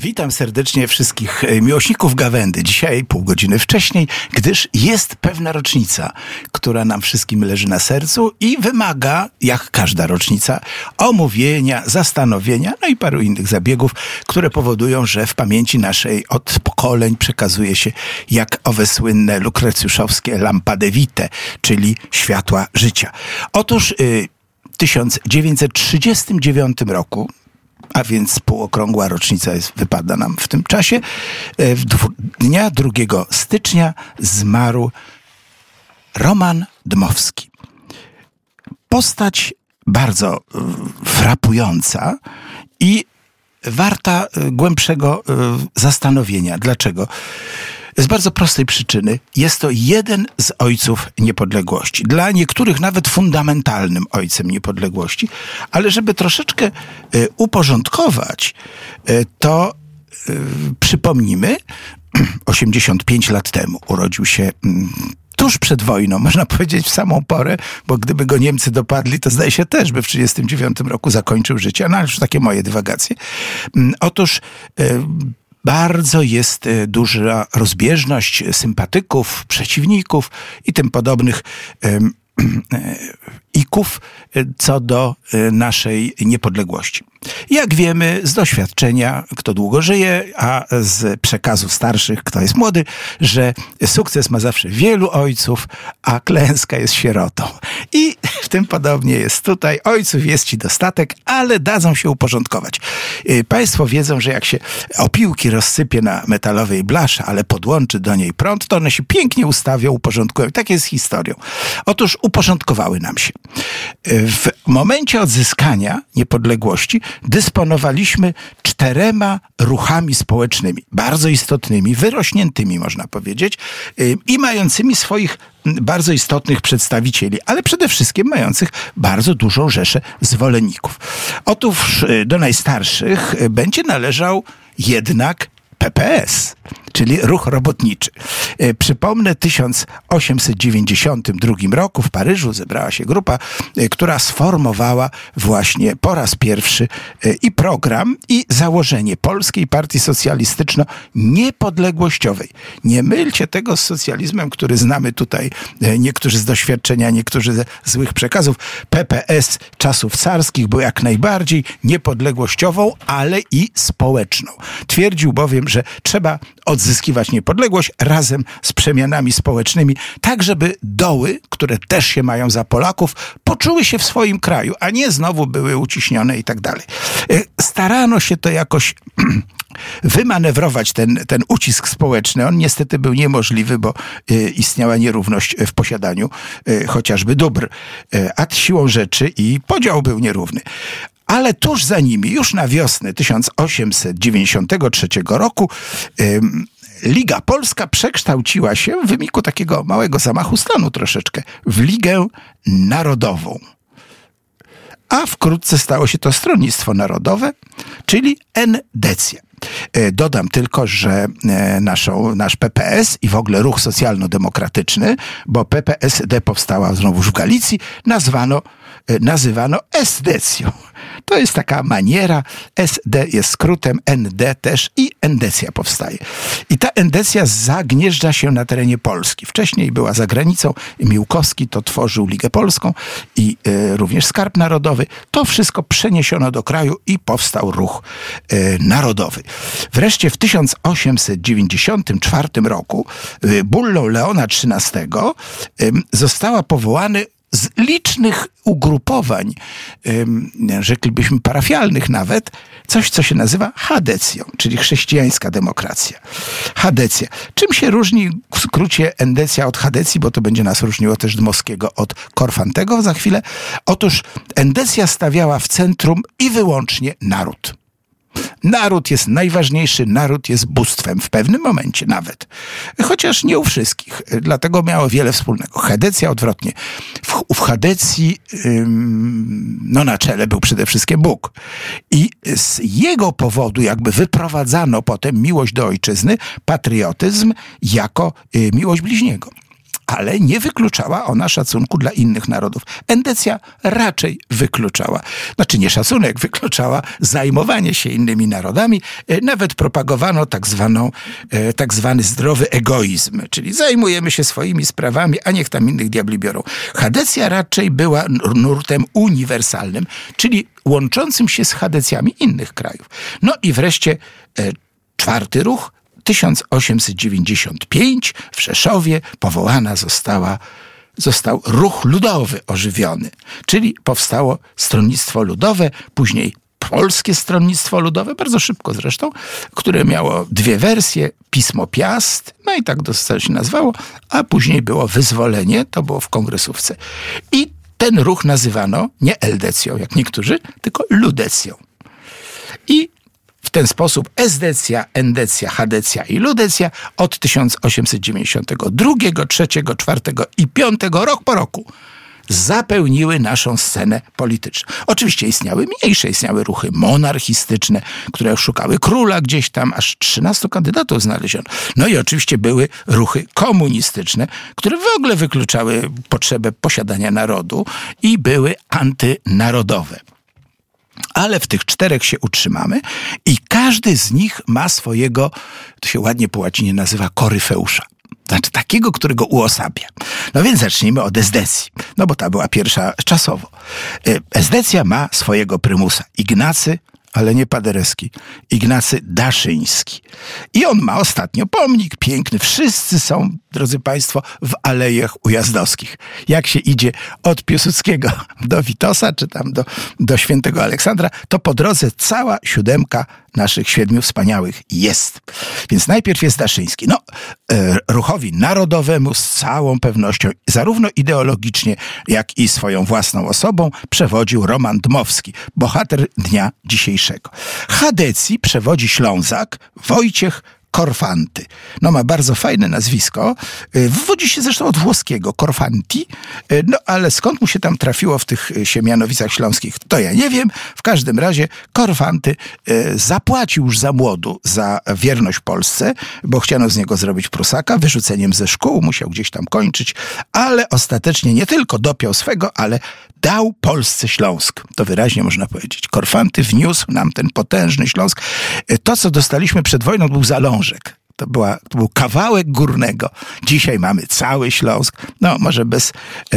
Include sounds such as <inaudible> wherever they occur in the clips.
Witam serdecznie wszystkich e, miłośników Gawędy. Dzisiaj pół godziny wcześniej, gdyż jest pewna rocznica, która nam wszystkim leży na sercu i wymaga, jak każda rocznica, omówienia, zastanowienia, no i paru innych zabiegów, które powodują, że w pamięci naszej od pokoleń przekazuje się jak owe słynne lukrecjuszowskie lampade vitae, czyli światła życia. Otóż y, w 1939 roku a więc półokrągła rocznica jest, wypada nam w tym czasie. E, w dnia 2 stycznia zmarł Roman Dmowski. Postać bardzo e, frapująca i warta e, głębszego zastanowienia. Dlaczego? Z bardzo prostej przyczyny jest to jeden z ojców niepodległości. Dla niektórych nawet fundamentalnym ojcem niepodległości, ale żeby troszeczkę e, uporządkować, e, to e, przypomnimy, <clears throat> 85 lat temu urodził się mm, tuż przed wojną, <laughs> można powiedzieć w samą porę, bo gdyby go Niemcy dopadli, to zdaje się też by w 1939 roku zakończył życie. No ale już takie moje dywagacje. Mm, otóż bardzo jest e, duża rozbieżność sympatyków, przeciwników i tym podobnych <clears throat> e, ików e, co do naszej niepodległości. Jak wiemy z doświadczenia, kto długo żyje, a z przekazu starszych, kto jest młody, że sukces ma zawsze wielu ojców, a klęska jest sierotą. I w tym podobnie jest tutaj. Ojców jest ci dostatek, ale dadzą się uporządkować. Y, państwo wiedzą, że jak się opiłki rozsypie na metalowej blasze, ale podłączy do niej prąd, to one się pięknie ustawią, uporządkują. Tak jest historią. Otóż uporządkowały nam się. W momencie odzyskania niepodległości dysponowaliśmy czterema ruchami społecznymi, bardzo istotnymi, wyrośniętymi, można powiedzieć, y, i mającymi swoich bardzo istotnych przedstawicieli, ale przede wszystkim mających bardzo dużą rzeszę zwolenników. Otóż y, do najstarszych będzie należał jednak PPS czyli ruch robotniczy. E, przypomnę, w 1892 roku w Paryżu zebrała się grupa, e, która sformowała właśnie po raz pierwszy e, i program, i założenie Polskiej Partii Socjalistyczno-Niepodległościowej. Nie mylcie tego z socjalizmem, który znamy tutaj, niektórzy z doświadczenia, niektórzy ze złych przekazów. PPS czasów carskich był jak najbardziej niepodległościową, ale i społeczną. Twierdził bowiem, że trzeba odzyskać odzyskiwać niepodległość razem z przemianami społecznymi, tak żeby doły, które też się mają za Polaków, poczuły się w swoim kraju, a nie znowu były uciśnione i tak dalej. E, starano się to jakoś <clears throat> wymanewrować ten, ten ucisk społeczny. On niestety był niemożliwy, bo e, istniała nierówność w posiadaniu e, chociażby dóbr, a siłą rzeczy i podział był nierówny. Ale tuż za nimi, już na wiosnę 1893 roku, Liga Polska przekształciła się w wyniku takiego małego zamachu stanu troszeczkę w Ligę Narodową. A wkrótce stało się to Stronnictwo Narodowe, czyli Endecja. E, dodam tylko, że e, naszą, nasz PPS i w ogóle ruch socjalno-demokratyczny, bo PPSD powstała znowu w Galicji, nazwano, nazywano Esdecją. To jest taka maniera. SD jest skrótem, ND też i endecja powstaje. I ta endecja zagnieżdża się na terenie Polski. Wcześniej była za granicą. Miłkowski to tworzył Ligę Polską i y, również Skarb Narodowy. To wszystko przeniesiono do kraju i powstał ruch y, narodowy. Wreszcie w 1894 roku y, bullą Leona XIII została powołany z licznych ugrupowań, rzeklibyśmy parafialnych nawet, coś, co się nazywa hadecją, czyli chrześcijańska demokracja. Hadecja. Czym się różni w skrócie endecja od hadecji, bo to będzie nas różniło też Dmowskiego od Korfantego za chwilę? Otóż endecja stawiała w centrum i wyłącznie naród. Naród jest najważniejszy, naród jest bóstwem, w pewnym momencie nawet. Chociaż nie u wszystkich, dlatego miało wiele wspólnego. Hedecja odwrotnie. W, w Hadecji no na czele był przede wszystkim Bóg. I z jego powodu jakby wyprowadzano potem miłość do ojczyzny, patriotyzm jako y, miłość bliźniego. Ale nie wykluczała ona szacunku dla innych narodów. Endecja raczej wykluczała. Znaczy nie szacunek, wykluczała zajmowanie się innymi narodami. E, nawet propagowano tak, zwaną, e, tak zwany zdrowy egoizm, czyli zajmujemy się swoimi sprawami, a niech tam innych diabli biorą. Hadecja raczej była nurtem uniwersalnym, czyli łączącym się z hadecjami innych krajów. No i wreszcie e, czwarty ruch, 1895 w Rzeszowie powołana została został ruch ludowy ożywiony, czyli powstało Stronnictwo Ludowe, później Polskie Stronnictwo Ludowe, bardzo szybko zresztą, które miało dwie wersje, Pismo Piast, no i tak to się nazwało, a później było Wyzwolenie, to było w kongresówce. I ten ruch nazywano nie eldecją, jak niektórzy, tylko ludecją. I w ten sposób esdecja, endecja, hadecja i ludecja od 1892, 3, 4 i 5 rok po roku zapełniły naszą scenę polityczną. Oczywiście istniały mniejsze, istniały ruchy monarchistyczne, które szukały króla gdzieś tam, aż 13 kandydatów znaleziono. No i oczywiście były ruchy komunistyczne, które w ogóle wykluczały potrzebę posiadania narodu i były antynarodowe ale w tych czterech się utrzymamy i każdy z nich ma swojego, to się ładnie po łacinie nazywa koryfeusza. Znaczy takiego, którego uosabia. No więc zacznijmy od Esdecji, no bo ta była pierwsza czasowo. E, Esdecja ma swojego prymusa, Ignacy ale nie Paderewski, Ignacy Daszyński. I on ma ostatnio pomnik piękny. Wszyscy są, drodzy Państwo, w alejach ujazdowskich. Jak się idzie od Piłsudskiego do Witosa, czy tam do, do Świętego Aleksandra, to po drodze cała siódemka naszych siedmiu wspaniałych jest. Więc najpierw jest Daszyński. No, e, ruchowi narodowemu z całą pewnością, zarówno ideologicznie, jak i swoją własną osobą, przewodził Roman Dmowski, bohater dnia dzisiejszego. Hadecji przewodzi Ślązak Wojciech Korfanty. No ma bardzo fajne nazwisko. Y, wywodzi się zresztą od włoskiego Korfanti. Y, no ale skąd mu się tam trafiło w tych y, Siemianowicach Śląskich, to ja nie wiem. W każdym razie Korfanty zapłacił już za młodu za wierność Polsce, bo chciano z niego zrobić Prusaka. Wyrzuceniem ze szkół musiał gdzieś tam kończyć, ale ostatecznie nie tylko dopiął swego, ale dał Polsce Śląsk. To wyraźnie można powiedzieć. Korfanty wniósł nam ten potężny Śląsk. To, co dostaliśmy przed wojną, był zalążek. To, była, to był kawałek górnego. Dzisiaj mamy cały Śląsk. No, może bez,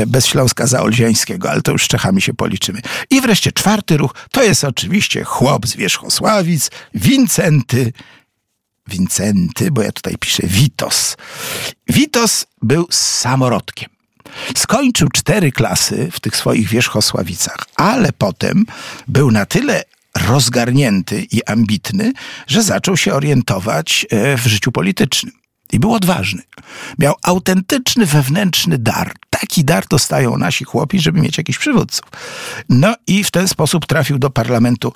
bez Śląska Zaolziańskiego, ale to już z Czechami się policzymy. I wreszcie czwarty ruch, to jest oczywiście chłop z Wierzchosławic, Wincenty, Wincenty, bo ja tutaj piszę Witos. Witos był samorodkiem. Skończył cztery klasy w tych swoich wierzchosławicach, ale potem był na tyle rozgarnięty i ambitny, że zaczął się orientować e, w życiu politycznym. I był odważny. Miał autentyczny wewnętrzny dar. Taki dar dostają nasi chłopi, żeby mieć jakichś przywódców. No i w ten sposób trafił do parlamentu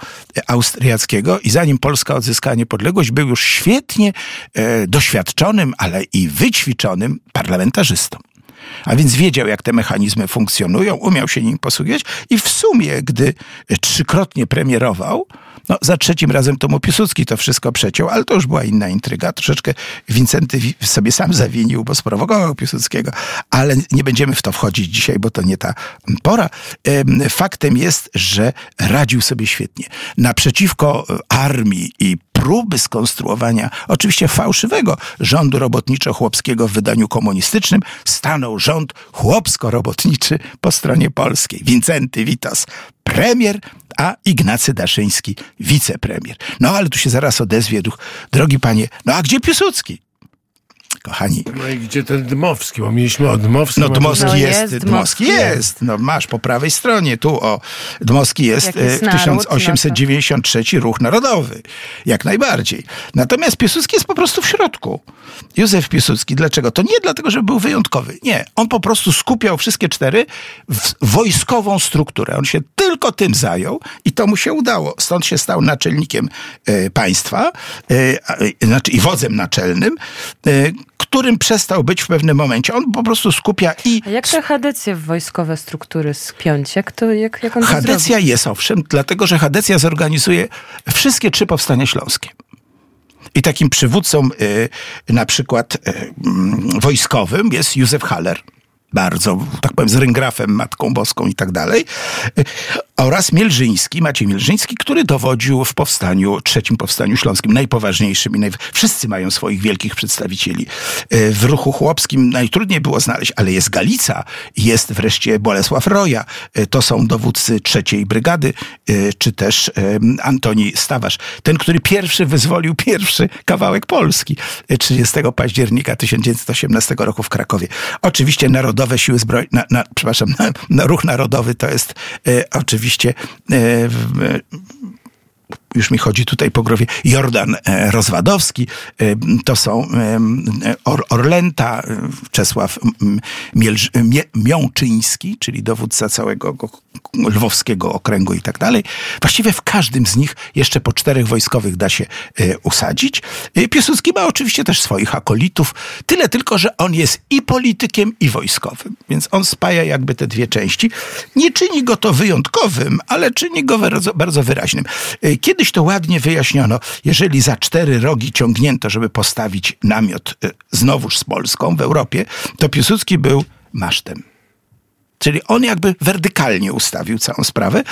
austriackiego i zanim Polska odzyskała niepodległość, był już świetnie e, doświadczonym, ale i wyćwiczonym parlamentarzystą. A więc wiedział, jak te mechanizmy funkcjonują, umiał się nim posługiwać i w sumie, gdy trzykrotnie premierował, no, za trzecim razem to mu Piłsudski to wszystko przeciął, ale to już była inna intryga. Troszeczkę Wincenty sobie sam zawinił, bo sprowokował Piłsudskiego, ale nie będziemy w to wchodzić dzisiaj, bo to nie ta pora. Faktem jest, że radził sobie świetnie. Naprzeciwko armii i próby skonstruowania oczywiście fałszywego rządu robotniczo-chłopskiego w wydaniu komunistycznym stanął rząd chłopsko-robotniczy po stronie polskiej. Wincenty Witos, premier, a Ignacy Daszyński, wicepremier. No ale tu się zaraz odezwie duch. Drogi panie, no a gdzie Piłsudski? Kochani. No i gdzie ten Dmowski? Bo mieliśmy o Dmowskim. No Dmowski no jest, jest, Dmowski jest. No masz po prawej stronie, tu o, Dmowski jest, e, 1893 no Ruch Narodowy. Jak najbardziej. Natomiast Piłsudski jest po prostu w środku. Józef Piłsudski. Dlaczego? To nie dlatego, że był wyjątkowy. Nie. On po prostu skupiał wszystkie cztery w wojskową strukturę. On się tylko tym zajął i to mu się udało. Stąd się stał naczelnikiem e, państwa, e, znaczy i wodzem naczelnym, e, którym przestał być w pewnym momencie. On po prostu skupia i... A jak te hadecje w wojskowe struktury spiąć? Jak, to, jak, jak on to Hadecja zrobi? jest, owszem, dlatego, że Hadecja zorganizuje wszystkie trzy powstania śląskie. I takim przywódcą y, na przykład y, mm, wojskowym jest Józef Haller bardzo, tak powiem, z ryngrafem, Matką Boską i tak dalej. Oraz Mielżyński, Maciej Mielżyński, który dowodził w powstaniu, trzecim powstaniu śląskim, najpoważniejszym i naj... wszyscy mają swoich wielkich przedstawicieli. E, w ruchu chłopskim najtrudniej było znaleźć, ale jest Galica, jest wreszcie Bolesław Roja, e, to są dowódcy trzeciej brygady, e, czy też Antoni Stawarz, ten, który pierwszy wyzwolił pierwszy kawałek Polski 30 października 1918 roku w Krakowie. Oczywiście narodowe siły zbrojne, na, na, przepraszam, <laughs> na, ruch narodowy to jest oczywiście oczywiście e, już mi chodzi tutaj po głowie, Jordan e, Rozwadowski, e, to są Or Orlęta, Czesław Miączyński, czyli dowódca całego lwowskiego okręgu i tak dalej. Właściwie w każdym z nich jeszcze po czterech wojskowych da się usadzić. Piłsudski ma oczywiście też swoich akolitów, tyle tylko, że on jest i politykiem, i wojskowym, więc on spaja jakby te dwie części. Nie czyni go to wyjątkowym, ale czyni go bardzo, wyraźnym. Kiedyś to ładnie wyjaśniono. Jeżeli za cztery rogi ciągnięto, żeby postawić namiot e, znowuż z Polską w Europie, to Piłsudski był masztem. Czyli on jakby werdykalnie ustawił całą sprawę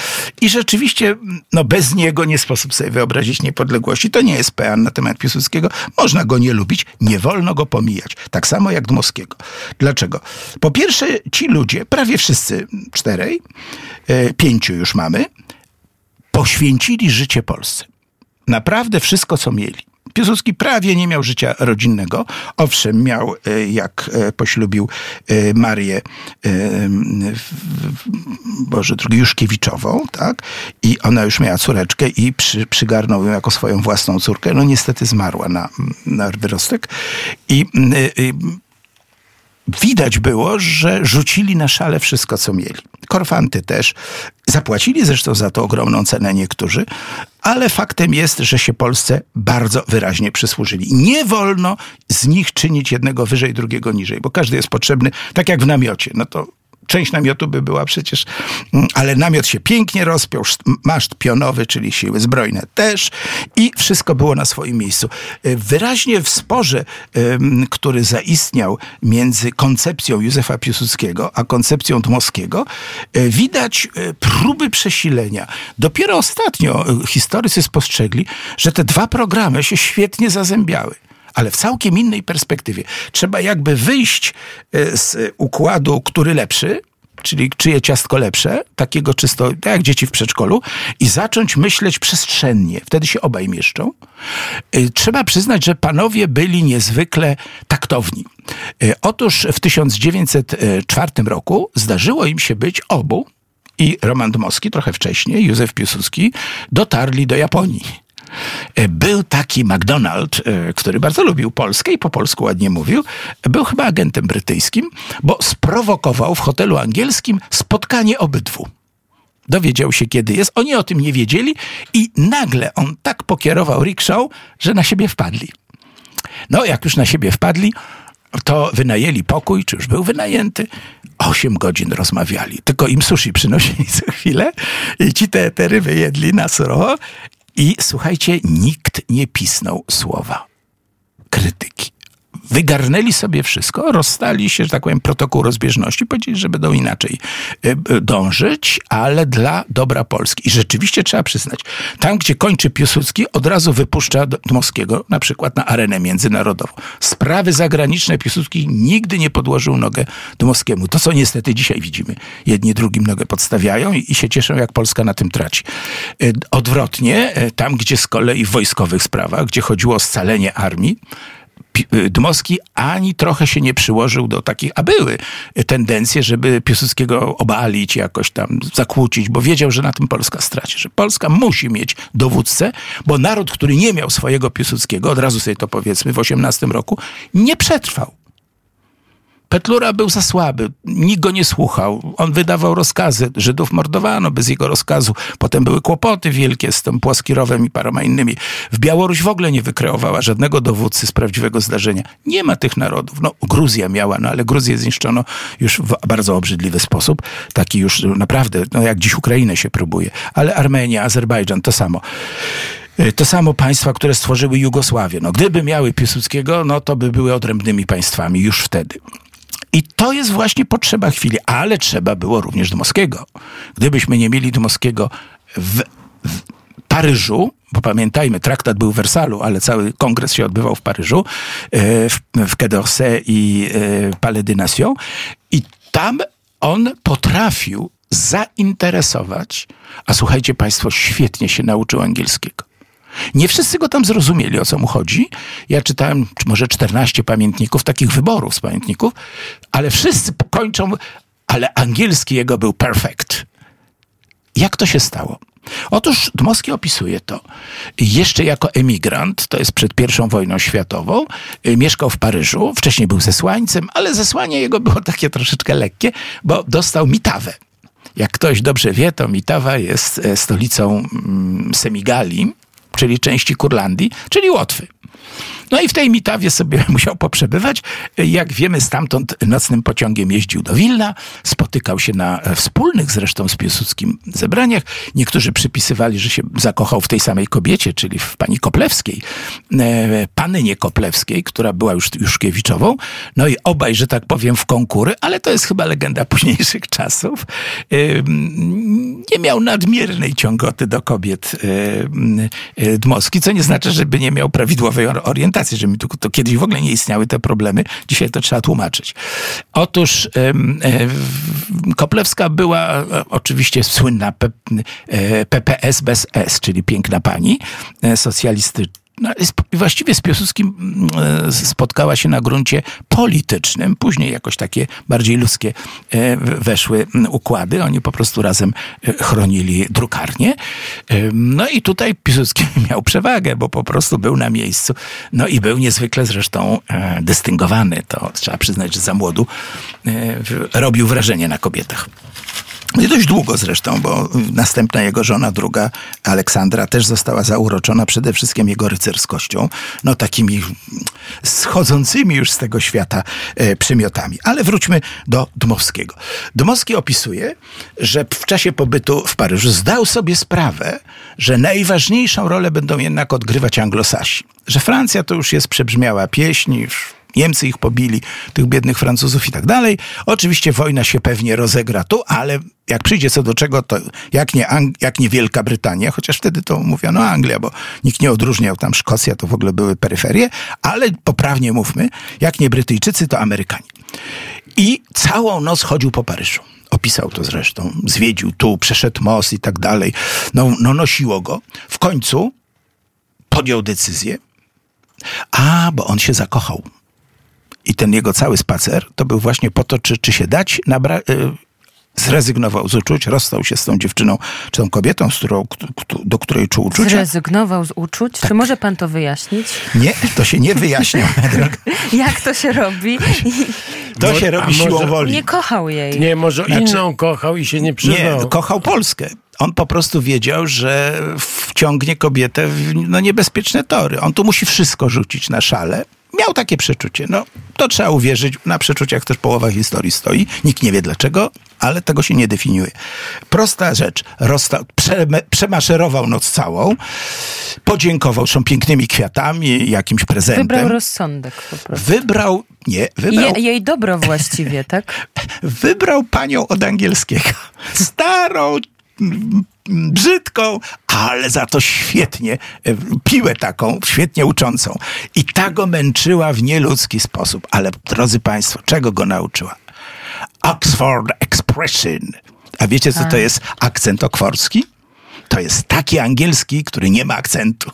i rzeczywiście no bez niego nie sposób sobie wyobrazić niepodległości. To nie jest pean na temat Piłsudskiego. Można go nie lubić, nie wolno go pomijać. Tak samo jak Dmowskiego. Dlaczego? Po pierwsze ci ludzie, prawie wszyscy czterej, e, pięciu już mamy, poświęcili życie Polsce. Naprawdę wszystko, co mieli. Piłsudski prawie nie miał życia rodzinnego. Owszem, miał, e, jak e, poślubił e, Marię Boże drugi Juszkiewiczową, tak? I ona już miała córeczkę i przy, przygarnął ją jako swoją własną córkę. No niestety zmarła na, na wyrostek. I, i widać było, że rzucili na szale wszystko, co mieli. Korfanty też. Zapłacili zresztą za to ogromną cenę niektórzy, ale faktem jest, że się Polsce bardzo wyraźnie przysłużyli. Nie wolno z nich czynić jednego wyżej, drugiego niżej, bo każdy jest potrzebny, tak jak w namiocie. No to część namiotu by była przecież, mm, ale namiot się pięknie rozpiął, maszt pionowy, czyli siły zbrojne też i wszystko było na swoim miejscu. E, wyraźnie w sporze, który zaistniał między koncepcją Józefa Piłsudskiego a koncepcją Dmowskiego, e, widać e, próby przesilenia. Dopiero ostatnio historycy spostrzegli, że te dwa programy się świetnie zazębiały ale w całkiem innej perspektywie. Trzeba jakby wyjść e, z układu, który lepszy, czyli czyje ciastko lepsze, takiego czysto, tak jak dzieci w przedszkolu, i zacząć myśleć przestrzennie. Wtedy się obaj mieszczą. E, trzeba przyznać, że panowie byli niezwykle taktowni. E, otóż w 1904 roku zdarzyło im się być obu, i Roman Dmowski trochę wcześniej, Józef Piłsudski, dotarli do Japonii. E, był taki McDonald, e, który bardzo lubił Polskę i po polsku ładnie mówił. Był chyba agentem brytyjskim, bo sprowokował w hotelu angielskim spotkanie obydwu. Dowiedział się, kiedy jest. Oni o tym nie wiedzieli i nagle on tak pokierował rickshaw, że na siebie wpadli. No, jak już na siebie wpadli, to wynajęli pokój, czy już był wynajęty. Osiem godzin rozmawiali. Tylko im sushi przynosili co chwilę i ci te, te ryby jedli na surowo i słuchajcie, nikt nie pisnął słowa krytyki. Wygarnęli sobie wszystko, rozstali się, że tak powiem, protokół rozbieżności, powiedzieli, że będą inaczej e, e, dążyć, ale dla dobra Polski. I rzeczywiście trzeba przyznać, tam, gdzie kończy Piłsudski, od razu wypuszcza Dmowskiego, na przykład na arenę międzynarodową. Sprawy zagraniczne Piłsudski nigdy nie podłożył nogę Dmowskiemu. To, co niestety dzisiaj widzimy. Jedni drugim nogę podstawiają i, i się cieszą, jak Polska na tym traci. E, odwrotnie, tam, gdzie z kolei w wojskowych sprawach, gdzie chodziło o scalenie armii, Y, Dmowski ani trochę się nie przyłożył do takich, a były tendencje, żeby Piłsudskiego obalić, jakoś tam zakłócić, bo wiedział, że na tym Polska straci, że Polska musi mieć dowódcę, bo naród, który nie miał swojego Piłsudskiego, od razu sobie to powiedzmy, w 18 roku, nie przetrwał. Petlura był za słaby, nikt go nie słuchał. On wydawał rozkazy, Żydów mordowano bez jego rozkazu. Potem były kłopoty wielkie z tym Płaskirowem i paroma innymi. W Białoruś w ogóle nie wykreowała żadnego dowódcy z prawdziwego zdarzenia. Nie ma tych narodów. No, Gruzja miała, no ale Gruzję zniszczono już w bardzo obrzydliwy sposób. Taki już naprawdę, no jak dziś Ukrainę się próbuje. Ale Armenia, Azerbejdżan to samo. Y, To samo państwa, które stworzyły Jugosławię. No, gdyby miały Piłsudskiego, no to by były odrębnymi państwami już wtedy. I to jest właśnie potrzeba chwili, ale trzeba było również Dmowskiego. Gdybyśmy nie mieli Dmowskiego w, w Paryżu, bo pamiętajmy, traktat był w Wersalu, ale cały kongres się odbywał w Paryżu, e, w, w Quai i e, Palais des Nations. I tam on potrafił zainteresować, a słuchajcie Państwo, świetnie się nauczył angielskiego. Nie wszyscy go tam zrozumieli, o co mu chodzi. Ja czytałem czy może 14 pamiętników, takich wyborów z pamiętników, ale wszyscy kończą, ale angielski jego był perfect. Jak to się stało? Otóż Dmowski opisuje to. Jeszcze jako emigrant, to jest przed I wojną światową, y, mieszkał w Paryżu, wcześniej był zesłańcem, ale zesłanie jego było takie troszeczkę lekkie, bo dostał Mitawę. Jak ktoś dobrze wie, to Mitawa jest e, stolicą mm, Semigalii, czyli części Kurlandii, czyli Łotwy. No i w tej Mitawie sobie <laughs> musiał poprzebywać. Jak wiemy, stamtąd nocnym pociągiem jeździł do Wilna, spotykał się na e, wspólnych zresztą z Piłsudskim zebraniach. Niektórzy przypisywali, że się zakochał w tej samej kobiecie, czyli w pani Koplewskiej, e, pannie Koplewskiej, która była już Juszkiewiczową. No i obaj, że tak powiem, w konkury, ale to jest chyba legenda <laughs> późniejszych czasów. E, Nie miał nadmiernej ciągoty do kobiet Dmowski, co nie znaczy, żeby nie miał prawidłowej or- orientacji, że mi tu, to kiedyś w ogóle nie istniały te problemy. Dzisiaj to trzeba tłumaczyć. Otóż e, Koplewska była e, oczywiście słynna P, e, PPS bez S, czyli piękna pani socjalistyczna. No, właściwie z Piłsudskim mm, spotkała się na gruncie politycznym. Później jakoś takie bardziej ludzkie e, weszły mm, układy. Oni po prostu razem e, chronili drukarnię. No i tutaj Piłsudski <laughs> miał przewagę, bo po prostu był na miejscu. No i był niezwykle zresztą e, dystyngowany. To trzeba przyznać, że za młodu robił wrażenie na kobietach. I dość długo zresztą, bo następna jego żona, druga Aleksandra, też została zauroczona przede wszystkim jego rycerskością, no takimi schodzącymi już z tego świata e, przymiotami. Ale wróćmy do Dmowskiego. Dmowski opisuje, że w czasie pobytu w Paryżu zdał sobie sprawę, że najważniejszą rolę będą jednak odgrywać anglosasi. Że Francja to już jest przebrzmiała pieśń, już Niemcy ich pobili, tych biednych Francuzów i tak dalej. Oczywiście wojna się pewnie rozegra tu, ale jak przyjdzie co do czego, to jak nie, Ang- jak nie Wielka Brytania, chociaż wtedy to mówiono Anglia, bo nikt nie odróżniał tam Szkocja, to w ogóle były peryferie, ale poprawnie mówmy, jak nie Brytyjczycy, to Amerykanie. I całą noc chodził po Paryżu. Opisał to zresztą. Zwiedził tu, przeszedł most i tak dalej. No, no nosiło go. W końcu podjął decyzję, a, bo on się zakochał. I ten jego cały spacer to był właśnie po to, czy, czy się dać nabra- y, zrezygnował z uczuć, rozstał się z tą dziewczyną, czy tą kobietą, z którą, do której czuł uczucia. Zrezygnował z uczuć. Tak. Czy może pan to wyjaśnić? Nie, to się nie wyjaśnia. <laughs> Jak to się robi? <laughs> To się A robi może- siłą woli. Nie kochał jej. Nie, może Znaczy- inną kochał i się nie Nie, przyznał. kochał Polskę. On po prostu wiedział, że wciągnie kobietę w no, niebezpieczne tory. On tu musi wszystko rzucić na szale. Miał takie przeczucie. No, to trzeba uwierzyć. Na przeczuciach też połowa historii stoi. Nikt nie wie dlaczego, ale tego się nie definiuje. Prosta rzecz. Przeme- przemaszerował noc całą. Podziękował. Są pięknymi kwiatami, jakimś prezentem. Wybrał rozsądek po prostu. Wybrał, nie, wybrał, Je, jej dobro właściwie, tak? <laughs> wybrał panią od angielskiego. Starą, brzydką, ale za to świetnie, e, piłę taką, świetnie uczącą. I ta go męczyła w nieludzki sposób. Ale drodzy Państwo, czego go nauczyła? Oxford Expression. A wiecie, co to jest akcent okworski? To jest taki angielski, który nie ma akcentu.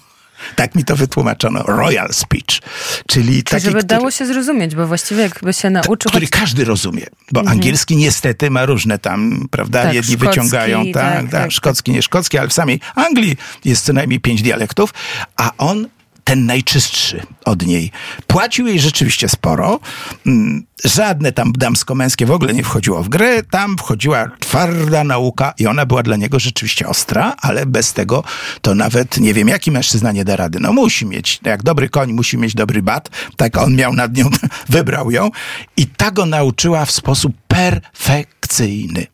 Tak mi to wytłumaczono. Royal speech. Czyli taki, żeby który dało się zrozumieć, bo właściwie jakby się nauczył... który choć- każdy rozumie, bo angielski niestety ma różne tam, prawda, Tak, jedni wyciągają, tak, tak, tak, tak. szkocki, nie szkocki, ale w samej Anglii jest co najmniej pięć dialektów, a on ten najczystszy od niej. Płacił jej rzeczywiście sporo. Mm, Żadne tam damsko-męskie w ogóle nie wchodziło w grę. Tam wchodziła twarda nauka i ona była dla niego rzeczywiście ostra, ale bez tego to nawet nie wiem, jaki mężczyzna nie da rady. No musi mieć, jak dobry koń musi mieć dobry bat, tak on miał nad nią, <laughs> wybrał ją i ta go nauczyła w sposób perfekcyjny.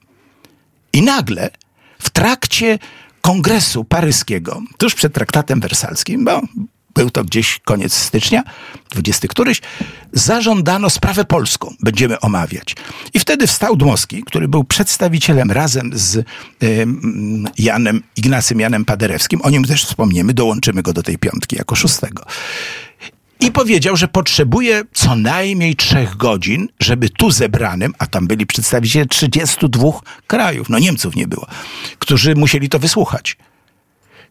I nagle w trakcie kongresu paryskiego, tuż przed traktatem wersalskim, bo był to gdzieś koniec stycznia, 20 któryś, zażądano sprawę polską, będziemy omawiać. I wtedy wstał Dmowski, który był przedstawicielem razem z Janem, Ignacym Janem Paderewskim, o nim też wspomniemy, dołączymy go do tej piątki jako szóstego. I powiedział, że potrzebuje co najmniej trzech godzin, żeby tu zebranym, a tam byli przedstawiciele 32 krajów, no Niemców nie było, którzy musieli to wysłuchać.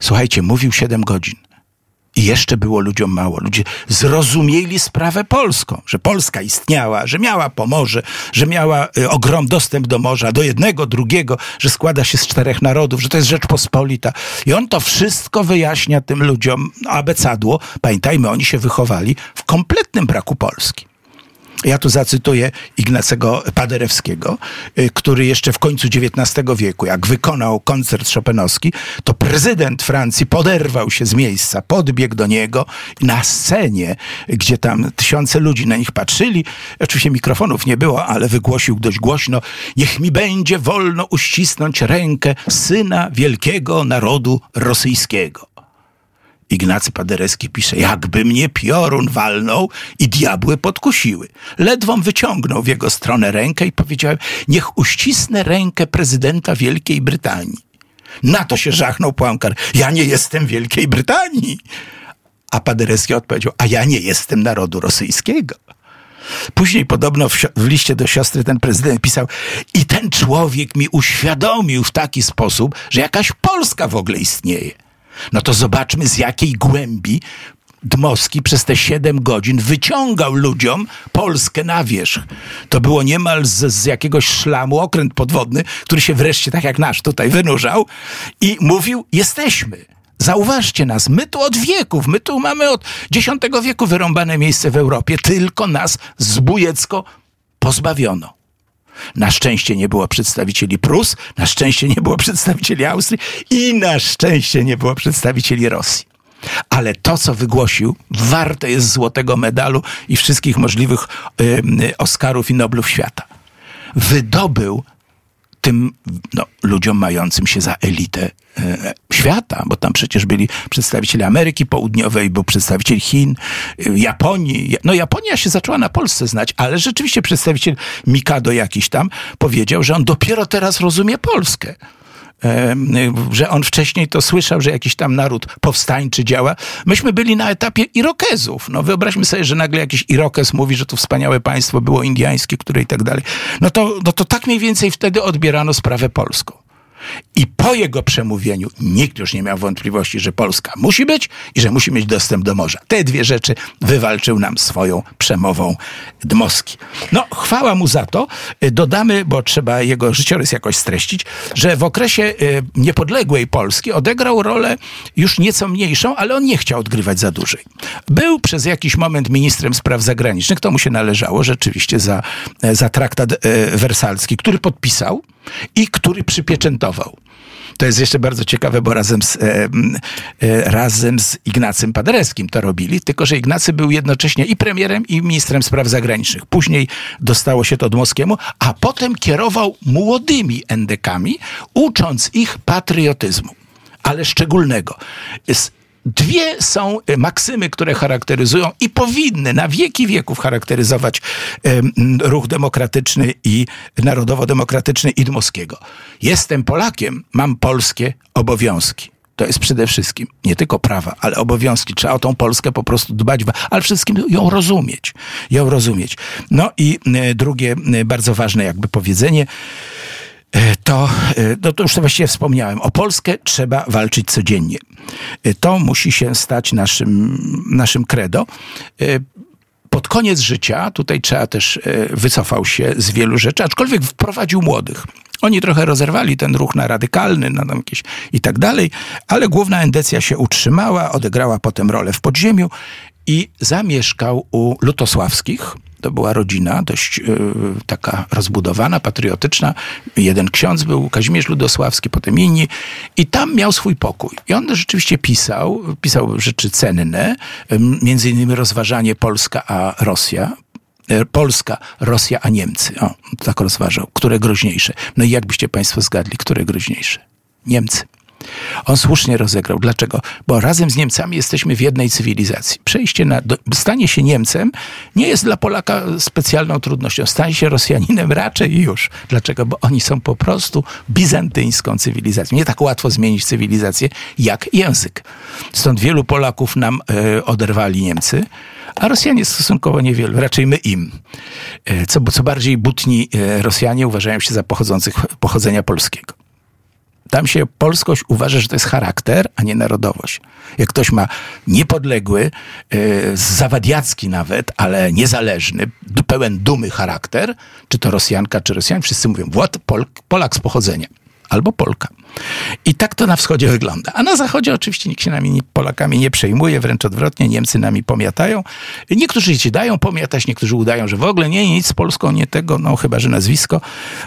Słuchajcie, mówił 7 godzin. I jeszcze było ludziom mało. Ludzie zrozumieli sprawę polską, że Polska istniała, że miała Pomorze, że miała y, ogrom dostęp do morza, do jednego, drugiego, że składa się z czterech narodów, że to jest Rzeczpospolita. I on to wszystko wyjaśnia tym ludziom abecadło. Pamiętajmy, oni się wychowali w kompletnym braku Polski. Ja tu zacytuję Ignacego Paderewskiego, y, który jeszcze w końcu XIX wieku, jak wykonał koncert szopenowski, to prezydent Francji poderwał się z miejsca, podbiegł do niego na scenie, gdzie tam tysiące ludzi na nich patrzyli. Oczywiście mikrofonów nie było, ale wygłosił dość głośno: Niech mi będzie wolno uścisnąć rękę syna wielkiego narodu rosyjskiego. Ignacy Paderewski pisze, jakby mnie piorun walnął i diabły podkusiły. Ledwom wyciągnął w jego stronę rękę i powiedziałem, niech uścisnę rękę prezydenta Wielkiej Brytanii. Na to się żachnął Poincare. Ja nie jestem Wielkiej Brytanii. A Paderewski odpowiedział, a ja nie jestem narodu rosyjskiego. Później podobno w, w, liście do siostry ten prezydent pisał i ten człowiek mi uświadomił w taki sposób, że jakaś Polska w ogóle istnieje. No to zobaczmy, z jakiej głębi Dmowski przez te siedem godzin wyciągał ludziom Polskę na wierzch. To było niemal z, z, jakiegoś szlamu okręt podwodny, który się wreszcie, tak jak nasz, tutaj wynurzał i mówił, jesteśmy. Zauważcie nas, my tu od wieków, my tu mamy od X wieku wyrąbane miejsce w Europie, tylko nas zbójecko pozbawiono. Na szczęście nie było przedstawicieli Prus, na szczęście nie było przedstawicieli Austrii i na szczęście nie było przedstawicieli Rosji. Ale to, co wygłosił, warte jest złotego medalu i wszystkich możliwych Oscarów i Noblów świata. Wydobył tym no, ludziom mającym się za elitę świata, bo tam przecież byli przedstawiciele Ameryki Południowej, był przedstawiciel Chin, e, Japonii. No Japonia się zaczęła na Polsce znać, ale rzeczywiście przedstawiciel Mikado jakiś tam powiedział, że on dopiero teraz rozumie Polskę że on wcześniej to słyszał, że jakiś tam naród powstańczy działa. Myśmy byli na etapie Irokezów. No wyobraźmy sobie, że nagle jakiś Irokez mówi, że to wspaniałe państwo było indiańskie, które i tak dalej. No to, no to tak mniej więcej wtedy odbierano sprawę polską. I po jego przemówieniu nikt już nie miał wątpliwości, że Polska musi być i że musi mieć dostęp do morza. Te dwie rzeczy wywalczył nam swoją przemową Dmowski. No, chwała mu za to. Y, dodamy, bo trzeba jego życiorys jakoś streścić, że w okresie y, niepodległej Polski odegrał rolę już nieco mniejszą, ale on nie chciał odgrywać za dłużej. Był przez jakiś moment ministrem spraw zagranicznych, to mu się należało rzeczywiście za, za traktat wersalski, który podpisał i który przypieczętował. To jest jeszcze bardzo ciekawe, bo razem z, e, e, razem z Ignacym Paderewskim to robili, tylko że Ignacy był jednocześnie i premierem, i ministrem spraw zagranicznych. Później dostało się to Dmowskiemu, a potem kierował młodymi endekami, ucząc ich patriotyzmu, ale szczególnego. Dwie są e, maksymy, które charakteryzują i powinny na wieki wieków charakteryzować ruch demokratyczny i narodowo-demokratyczny Idmowskiego. Jestem Polakiem, mam polskie obowiązki. To jest przede wszystkim nie tylko prawa, ale obowiązki. Trzeba o tą Polskę po prostu dbać, ale wszystkim ją rozumieć. Ją rozumieć. No i e, drugie e, bardzo ważne jakby powiedzenie E, to, e, no to już to właściwie wspomniałem, o Polskę trzeba walczyć codziennie. E, to musi się stać naszym, naszym credo. Pod koniec życia, tutaj trzeba też wycofał się z wielu rzeczy, aczkolwiek wprowadził młodych. Oni trochę rozerwali ten ruch na radykalny, na tam jakieś i tak dalej, ale główna endecja się utrzymała, odegrała potem rolę w podziemiu i zamieszkał u Lutosławskich, to była rodzina dość yy, taka rozbudowana, patriotyczna. Jeden ksiądz był Kazimierz Ludosławski, potem inni. I tam miał swój pokój. I on rzeczywiście pisał, pisał rzeczy cenne, między innymi rozważanie Polska a Rosja. E, Polska, Rosja a Niemcy. O, tak rozważał. Które groźniejsze? No i jakbyście państwo zgadli, które groźniejsze? Niemcy. On słusznie rozegrał. Dlaczego? Bo razem z Niemcami jesteśmy w jednej cywilizacji. Przejście na, do, stanie się Niemcem nie jest dla Polaka specjalną trudnością. Stanie się Rosjaninem raczej już. Dlaczego? Bo oni są po prostu bizantyjską cywilizacją. Nie tak łatwo zmienić cywilizację jak język. Stąd wielu Polaków nam e, oderwali Niemcy, a Rosjanie stosunkowo niewielu, raczej my im. E, co, co bardziej butni e, Rosjanie uważają się za pochodzących pochodzenia polskiego. Tam się polskość uważa, że to jest charakter, a nie narodowość. Jak ktoś ma niepodległy, yy, zawadiacki nawet, ale niezależny, pełen dumy charakter, czy to Rosjanka, czy Rosjan, wszyscy mówią, Włod, Pol, Polak z pochodzenia albo Polka. I tak to na wschodzie wygląda. A na zachodzie oczywiście nikt się nami, Polakami nie przejmuje, wręcz odwrotnie, Niemcy nami pomiatają. Niektórzy ci dają pomiatać, niektórzy udają, że w ogóle nie, nic z Polską, nie tego, no chyba, że nazwisko.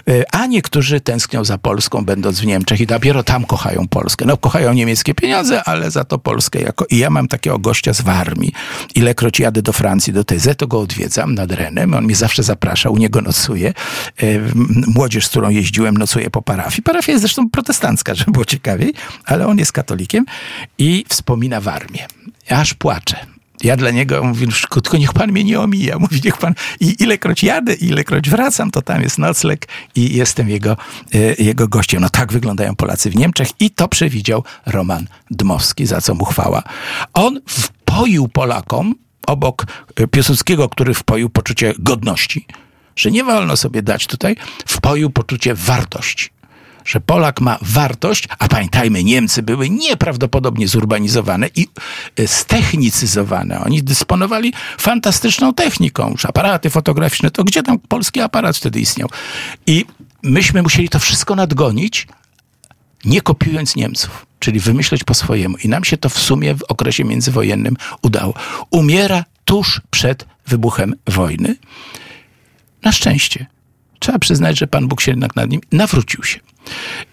E, a niektórzy tęsknią za Polską, będąc w Niemczech i dopiero tam kochają Polskę. No kochają niemieckie pieniądze, ale za to Polskę jako... I ja mam takiego gościa z Warmii. Ilekroć jadę do Francji, do TZ, to go odwiedzam nad Renem. On mnie zawsze zaprasza, u niego nocuję. E, młodzież, z którą jeździłem, nocuje po parafii. Parafia jest zresztą protestancka, <laughs> żeby było ciekawiej, ale on jest katolikiem i wspomina Warmię. Ja aż płaczę. Ja dla niego mówię, tylko niech pan mnie nie omija. <laughs> Mówi, niech pan. I ilekroć jadę, ilekroć wracam, to tam jest nocleg i jestem jego, e, jego gościem. No tak wyglądają Polacy w Niemczech i to przewidział Roman Dmowski, za co mu chwała. On wpoił Polakom, obok Piłsudskiego, który wpoił poczucie godności, że nie wolno sobie dać tutaj, wpoił poczucie wartości że Polak ma wartość, a pamiętajmy, Niemcy były nieprawdopodobnie zurbanizowane i stechnicyzowane. Oni dysponowali fantastyczną techniką, już aparaty fotograficzne, to gdzie tam polski aparat wtedy istniał? I myśmy musieli to wszystko nadgonić, nie kopiując Niemców, czyli wymyśleć po swojemu. I nam się to w sumie w okresie międzywojennym udało. Umiera tuż przed wybuchem wojny. Na szczęście. Trzeba przyznać, że Pan Bóg się jednak nad nim nawrócił się.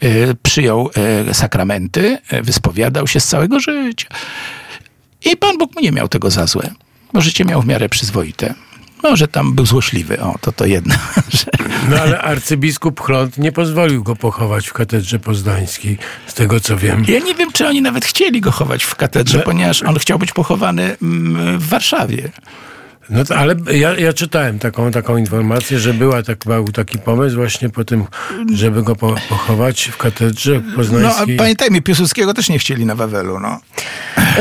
E, przyjął e, sakramenty, e, wyspowiadał się z całego życia. I Pan Bóg nie miał tego za złe, bo życie miał w miarę przyzwoite. Może tam był złośliwy, o, to to jedna <laughs> rzecz. No ale arcybiskup Chląd nie pozwolił go pochować w katedrze poznańskiej, z tego co wiem. Ja nie wiem, czy oni nawet chcieli go chować w katedrze, no. ponieważ on chciał być pochowany mm, w Warszawie. No to, ale ja, ja czytałem taką, taką informację, że była tak, był taki pomysł właśnie po tym, żeby go po, pochować w katedrze poznańskiej. No, pamiętajmy, Piłsudskiego też nie chcieli na Wawelu, no.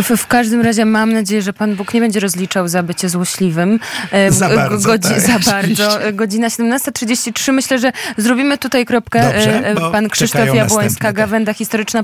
W, w, każdym razie mam nadzieję, że Pan Bóg nie będzie rozliczał za bycie złośliwym. E, za bardzo, Godzi tak, Za bardzo. Godzina 17.33. Myślę, że zrobimy tutaj kropkę. Dobrze, e, Pan Krzysztof Jabłońska, tak. Gawenda Historyczna